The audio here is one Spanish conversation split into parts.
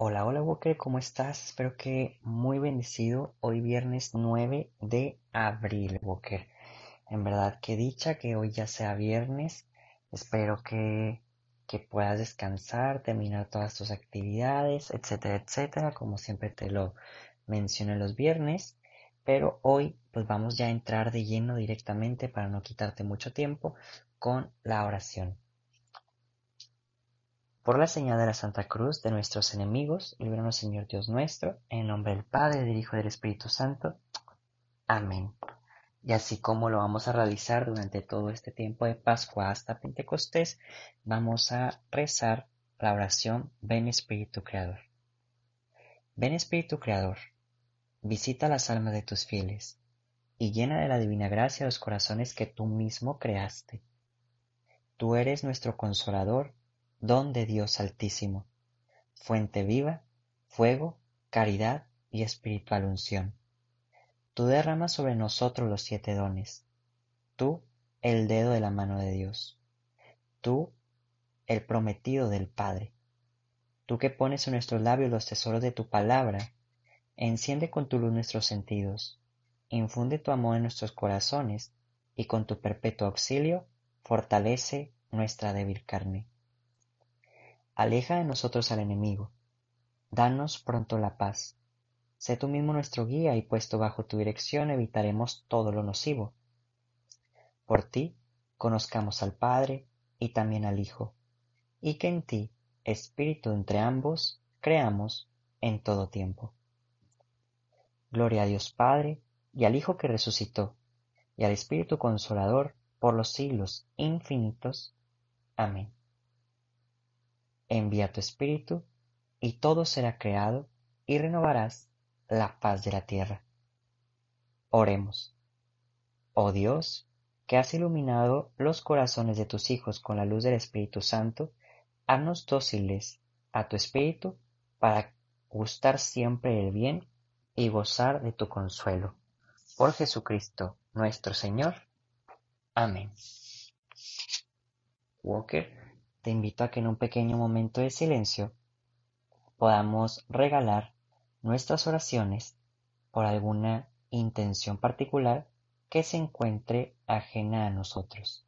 Hola, hola Walker, ¿cómo estás? Espero que muy bendecido hoy viernes 9 de abril, Walker. En verdad, qué dicha que hoy ya sea viernes. Espero que, que puedas descansar, terminar todas tus actividades, etcétera, etcétera, como siempre te lo menciono los viernes. Pero hoy pues vamos ya a entrar de lleno directamente para no quitarte mucho tiempo con la oración. Por la señal de la Santa Cruz de nuestros enemigos, líbranos Señor Dios nuestro, en nombre del Padre, del Hijo y del Espíritu Santo. Amén. Y así como lo vamos a realizar durante todo este tiempo de Pascua hasta Pentecostés, vamos a rezar la oración Ven Espíritu Creador. Ven Espíritu Creador, visita las almas de tus fieles y llena de la divina gracia los corazones que tú mismo creaste. Tú eres nuestro consolador don de Dios Altísimo, fuente viva, fuego, caridad y espiritual unción. Tú derramas sobre nosotros los siete dones. Tú, el dedo de la mano de Dios. Tú, el prometido del Padre. Tú que pones en nuestros labios los tesoros de tu palabra, enciende con tu luz nuestros sentidos, infunde tu amor en nuestros corazones y con tu perpetuo auxilio fortalece nuestra débil carne. Aleja de nosotros al enemigo. Danos pronto la paz. Sé tú mismo nuestro guía y puesto bajo tu dirección evitaremos todo lo nocivo. Por ti conozcamos al Padre y también al Hijo, y que en ti, Espíritu entre ambos, creamos en todo tiempo. Gloria a Dios Padre, y al Hijo que resucitó, y al Espíritu Consolador, por los siglos infinitos. Amén envía tu espíritu, y todo será creado, y renovarás la paz de la tierra. Oremos. Oh Dios, que has iluminado los corazones de tus hijos con la luz del Espíritu Santo, haznos dóciles a tu Espíritu para gustar siempre el bien y gozar de tu consuelo. Por Jesucristo nuestro Señor. Amén. Walker te invito a que en un pequeño momento de silencio podamos regalar nuestras oraciones por alguna intención particular que se encuentre ajena a nosotros.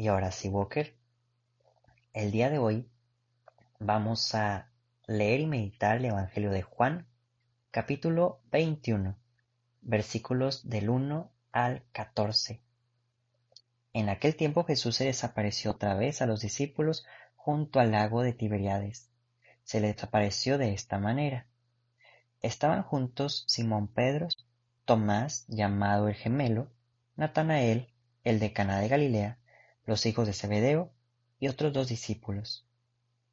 Y ahora sí, Walker, el día de hoy vamos a leer y meditar el Evangelio de Juan, capítulo 21, versículos del 1 al 14. En aquel tiempo Jesús se desapareció otra vez a los discípulos junto al lago de Tiberiades. Se les desapareció de esta manera. Estaban juntos Simón Pedro, Tomás, llamado el gemelo, Natanael, el de Caná de Galilea, los hijos de Zebedeo y otros dos discípulos.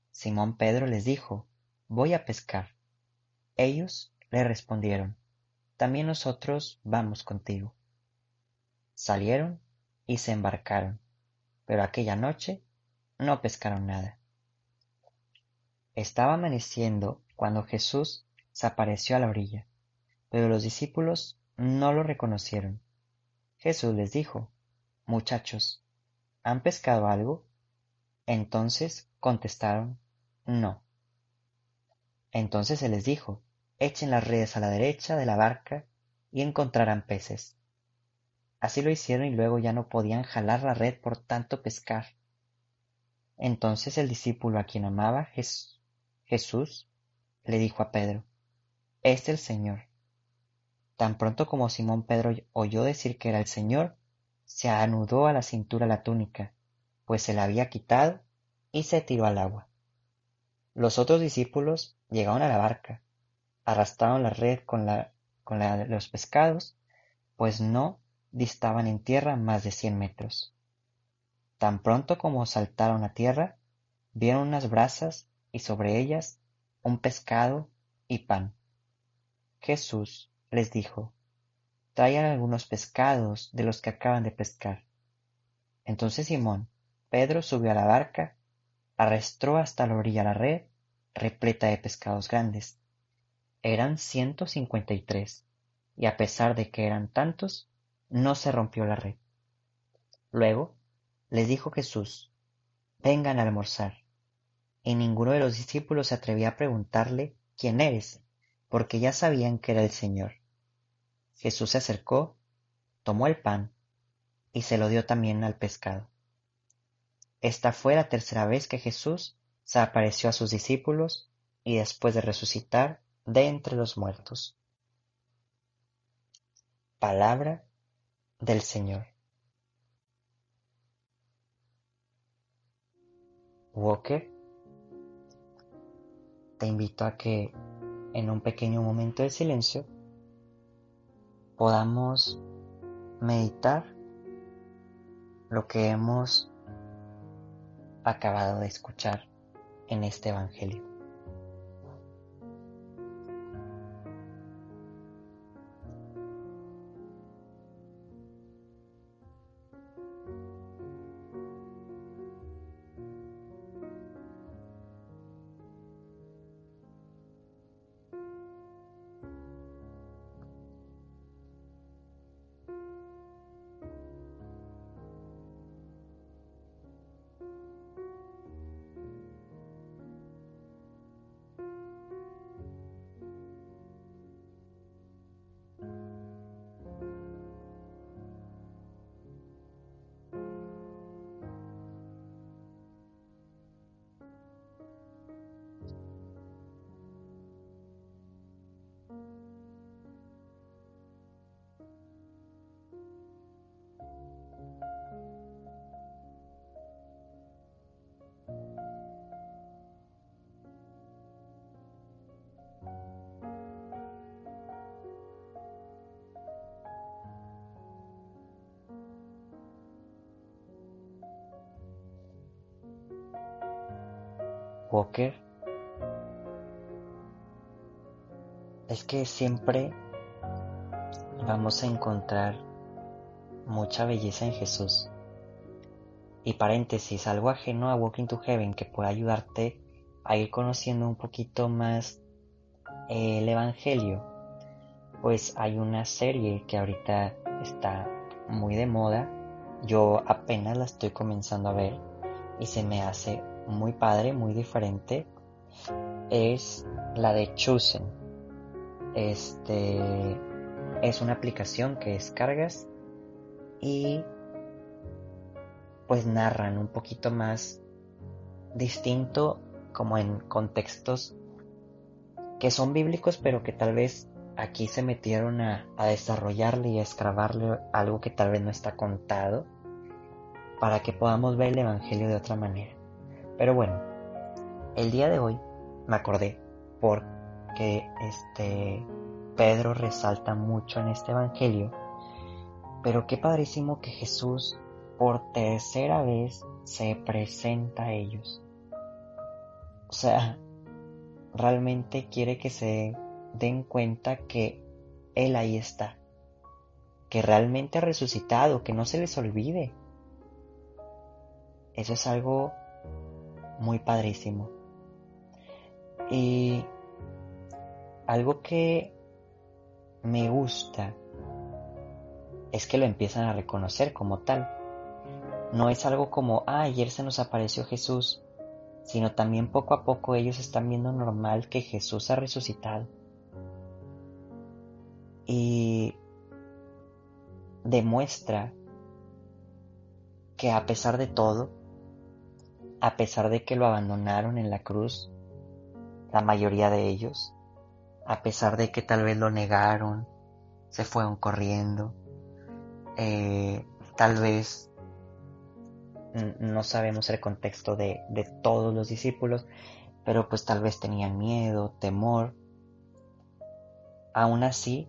Simón Pedro les dijo, Voy a pescar. Ellos le respondieron, También nosotros vamos contigo. Salieron y se embarcaron, pero aquella noche no pescaron nada. Estaba amaneciendo cuando Jesús se apareció a la orilla, pero los discípulos no lo reconocieron. Jesús les dijo, Muchachos, ¿Han pescado algo? Entonces contestaron, No. Entonces se les dijo, Echen las redes a la derecha de la barca y encontrarán peces. Así lo hicieron y luego ya no podían jalar la red por tanto pescar. Entonces el discípulo a quien amaba Jesús le dijo a Pedro, Es el Señor. Tan pronto como Simón Pedro oyó decir que era el Señor, se anudó a la cintura la túnica, pues se la había quitado, y se tiró al agua. Los otros discípulos llegaron a la barca, arrastraron la red con la, con de los pescados, pues no distaban en tierra más de cien metros. Tan pronto como saltaron a tierra, vieron unas brasas y sobre ellas un pescado y pan. Jesús les dijo, traigan algunos pescados de los que acaban de pescar. Entonces Simón, Pedro subió a la barca, arrastró hasta la orilla la red, repleta de pescados grandes. Eran ciento cincuenta y tres, y a pesar de que eran tantos, no se rompió la red. Luego les dijo Jesús, vengan a almorzar. Y ninguno de los discípulos se atrevía a preguntarle, ¿quién eres? porque ya sabían que era el Señor. Jesús se acercó, tomó el pan y se lo dio también al pescado. Esta fue la tercera vez que Jesús se apareció a sus discípulos y después de resucitar de entre los muertos. Palabra del Señor. Walker, te invito a que en un pequeño momento de silencio podamos meditar lo que hemos acabado de escuchar en este Evangelio. Walker es que siempre vamos a encontrar mucha belleza en Jesús. Y paréntesis, algo ajeno a Walking to Heaven que pueda ayudarte a ir conociendo un poquito más el Evangelio. Pues hay una serie que ahorita está muy de moda. Yo apenas la estoy comenzando a ver y se me hace muy padre, muy diferente, es la de Chosen. Este es una aplicación que descargas y pues narran un poquito más distinto como en contextos que son bíblicos pero que tal vez aquí se metieron a, a desarrollarle y a escravarle algo que tal vez no está contado para que podamos ver el Evangelio de otra manera. Pero bueno, el día de hoy me acordé porque este Pedro resalta mucho en este evangelio, pero qué padrísimo que Jesús por tercera vez se presenta a ellos. O sea, realmente quiere que se den cuenta que Él ahí está, que realmente ha resucitado, que no se les olvide. Eso es algo muy padrísimo. Y algo que me gusta es que lo empiezan a reconocer como tal. No es algo como, ah, ayer se nos apareció Jesús, sino también poco a poco ellos están viendo normal que Jesús ha resucitado. Y demuestra que a pesar de todo, a pesar de que lo abandonaron en la cruz, la mayoría de ellos, a pesar de que tal vez lo negaron, se fueron corriendo, eh, tal vez no sabemos el contexto de, de todos los discípulos, pero pues tal vez tenían miedo, temor. Aún así,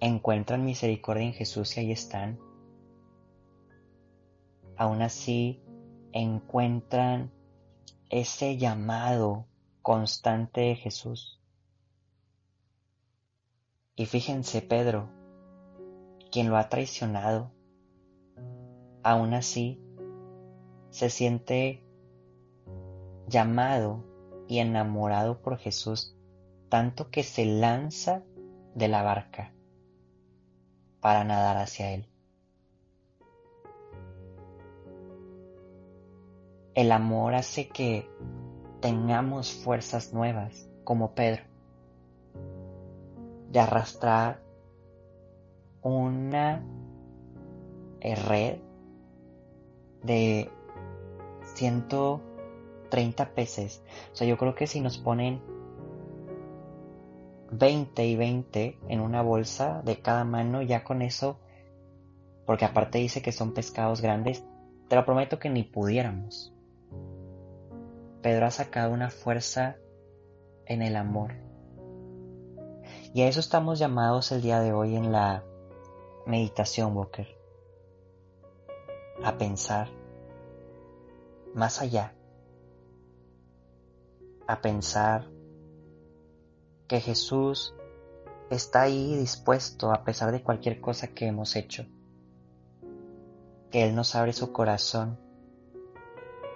encuentran misericordia en Jesús y ahí están. Aún así, encuentran ese llamado constante de Jesús. Y fíjense, Pedro, quien lo ha traicionado, aún así se siente llamado y enamorado por Jesús, tanto que se lanza de la barca para nadar hacia Él. El amor hace que tengamos fuerzas nuevas, como Pedro, de arrastrar una red de 130 peces. O sea, yo creo que si nos ponen 20 y 20 en una bolsa de cada mano, ya con eso, porque aparte dice que son pescados grandes, te lo prometo que ni pudiéramos. Pedro ha sacado una fuerza en el amor. Y a eso estamos llamados el día de hoy en la meditación, Walker. A pensar más allá. A pensar que Jesús está ahí dispuesto a pesar de cualquier cosa que hemos hecho. Que Él nos abre su corazón.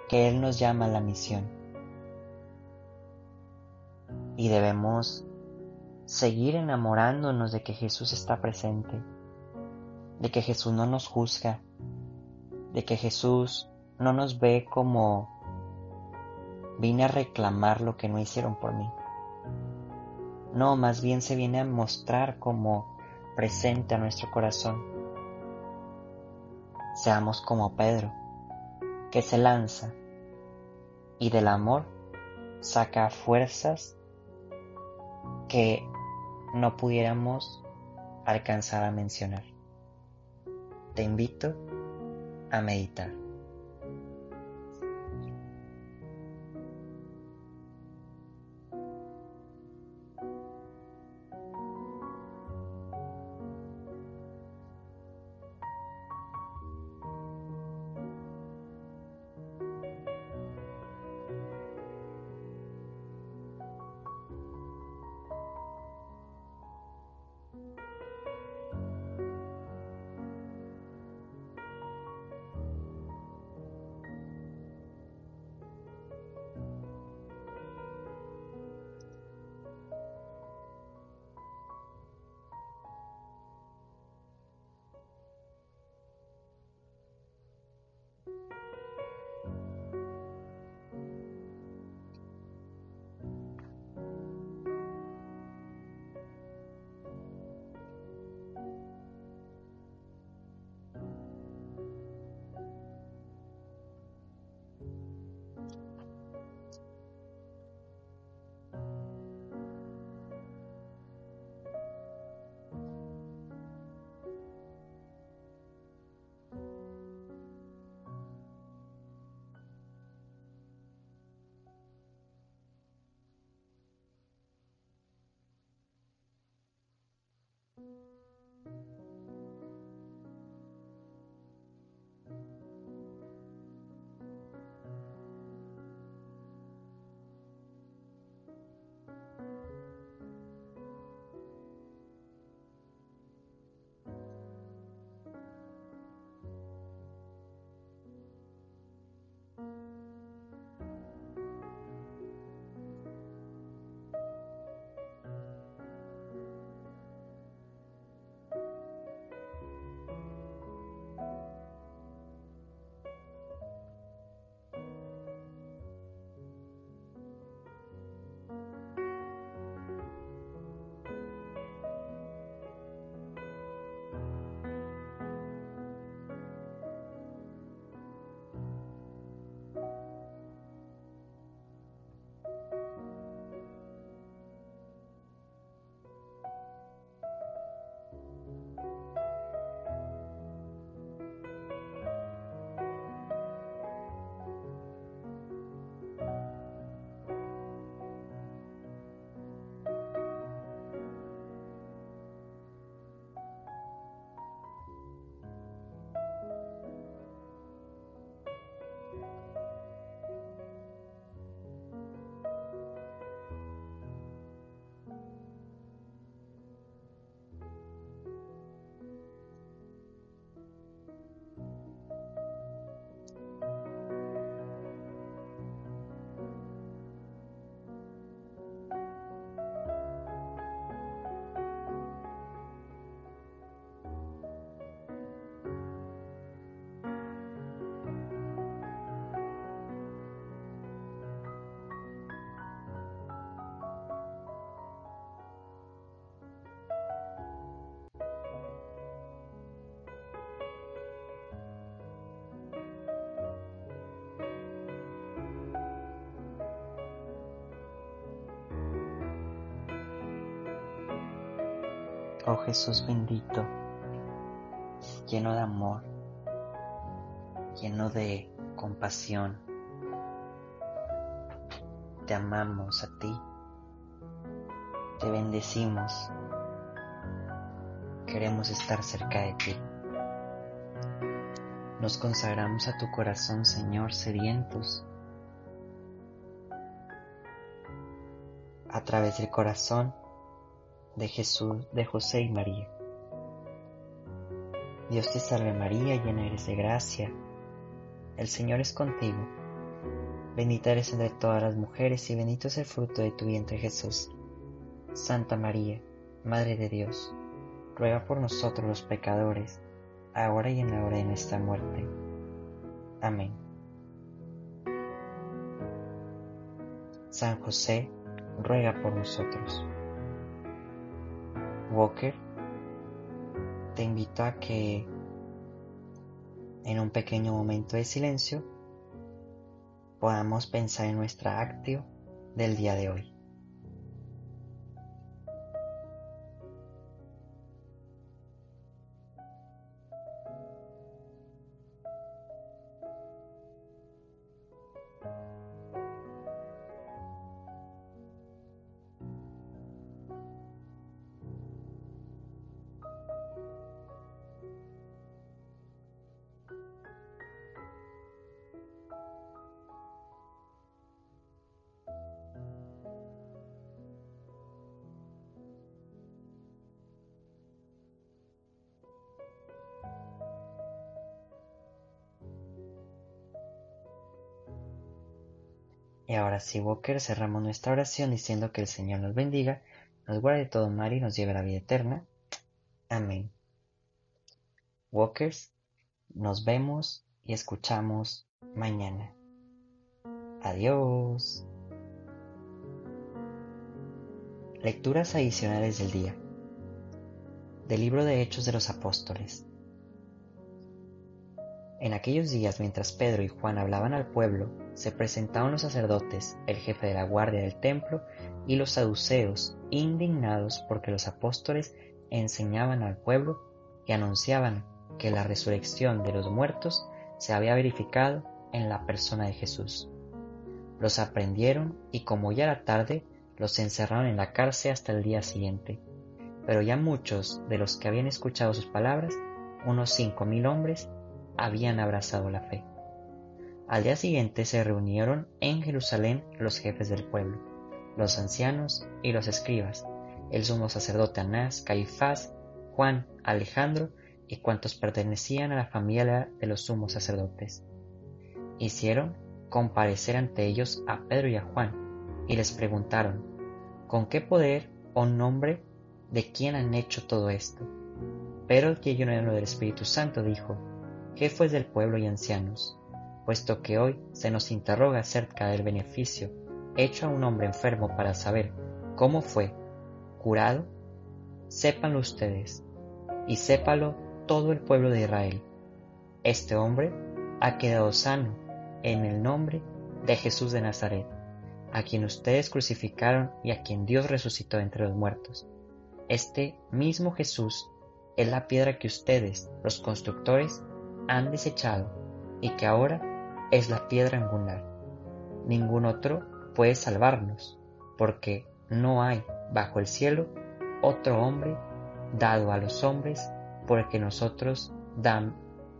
Que Él nos llama a la misión. Y debemos seguir enamorándonos de que Jesús está presente. De que Jesús no nos juzga. De que Jesús no nos ve como vine a reclamar lo que no hicieron por mí no, más bien se viene a mostrar como presente a nuestro corazón. Seamos como Pedro, que se lanza y del amor saca fuerzas que no pudiéramos alcanzar a mencionar. Te invito a meditar. Oh Jesús bendito, lleno de amor, lleno de compasión, te amamos a ti, te bendecimos, queremos estar cerca de ti. Nos consagramos a tu corazón, Señor, sedientos, a través del corazón de Jesús, de José y María. Dios te salve María, llena eres de gracia, el Señor es contigo, bendita eres entre todas las mujeres y bendito es el fruto de tu vientre Jesús. Santa María, Madre de Dios, ruega por nosotros los pecadores, ahora y en la hora de nuestra muerte. Amén. San José, ruega por nosotros. Walker, te invito a que en un pequeño momento de silencio podamos pensar en nuestra actio del día de hoy. Y ahora sí, Walker, cerramos nuestra oración diciendo que el Señor nos bendiga, nos guarde todo mal y nos lleve a la vida eterna. Amén. Walkers, nos vemos y escuchamos mañana. Adiós. Lecturas adicionales del día. Del libro de Hechos de los Apóstoles. En aquellos días, mientras Pedro y Juan hablaban al pueblo, se presentaron los sacerdotes, el jefe de la guardia del templo y los saduceos, indignados porque los apóstoles enseñaban al pueblo y anunciaban que la resurrección de los muertos se había verificado en la persona de Jesús. Los aprendieron y como ya era tarde, los encerraron en la cárcel hasta el día siguiente. Pero ya muchos de los que habían escuchado sus palabras, unos cinco mil hombres, habían abrazado la fe. Al día siguiente se reunieron en Jerusalén los jefes del pueblo, los ancianos y los escribas, el sumo sacerdote Anás, Caifás, Juan, Alejandro y cuantos pertenecían a la familia de los sumos sacerdotes. Hicieron comparecer ante ellos a Pedro y a Juan y les preguntaron, ¿con qué poder o nombre de quién han hecho todo esto? Pero el lleno del Espíritu Santo dijo, jefes del pueblo y ancianos, puesto que hoy se nos interroga acerca del beneficio hecho a un hombre enfermo para saber cómo fue curado, sépanlo ustedes y sépalo todo el pueblo de Israel. Este hombre ha quedado sano en el nombre de Jesús de Nazaret, a quien ustedes crucificaron y a quien Dios resucitó entre los muertos. Este mismo Jesús es la piedra que ustedes, los constructores, han desechado y que ahora es la piedra angular. Ningún otro puede salvarnos, porque no hay bajo el cielo otro hombre dado a los hombres por el que nosotros dan,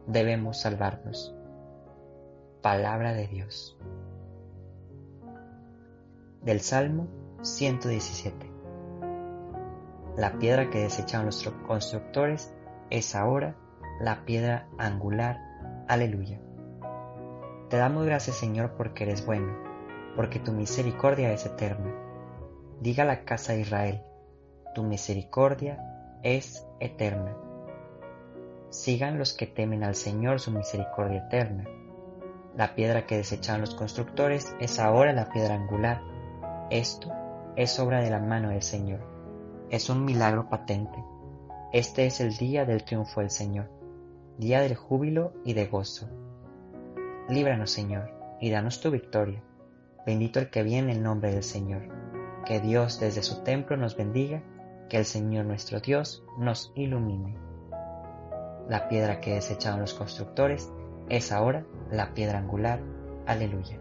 debemos salvarnos. Palabra de Dios. Del Salmo 117. La piedra que desecharon los constructores es ahora la piedra angular. Aleluya. Te damos gracias Señor porque eres bueno, porque tu misericordia es eterna. Diga la casa de Israel, tu misericordia es eterna. Sigan los que temen al Señor su misericordia eterna. La piedra que desecharon los constructores es ahora la piedra angular. Esto es obra de la mano del Señor. Es un milagro patente. Este es el día del triunfo del Señor día del júbilo y de gozo. Líbranos, Señor, y danos tu victoria. Bendito el que viene en el nombre del Señor. Que Dios desde su templo nos bendiga, Que el Señor nuestro Dios nos ilumine. La piedra que desecharon los constructores es ahora la piedra angular. Aleluya.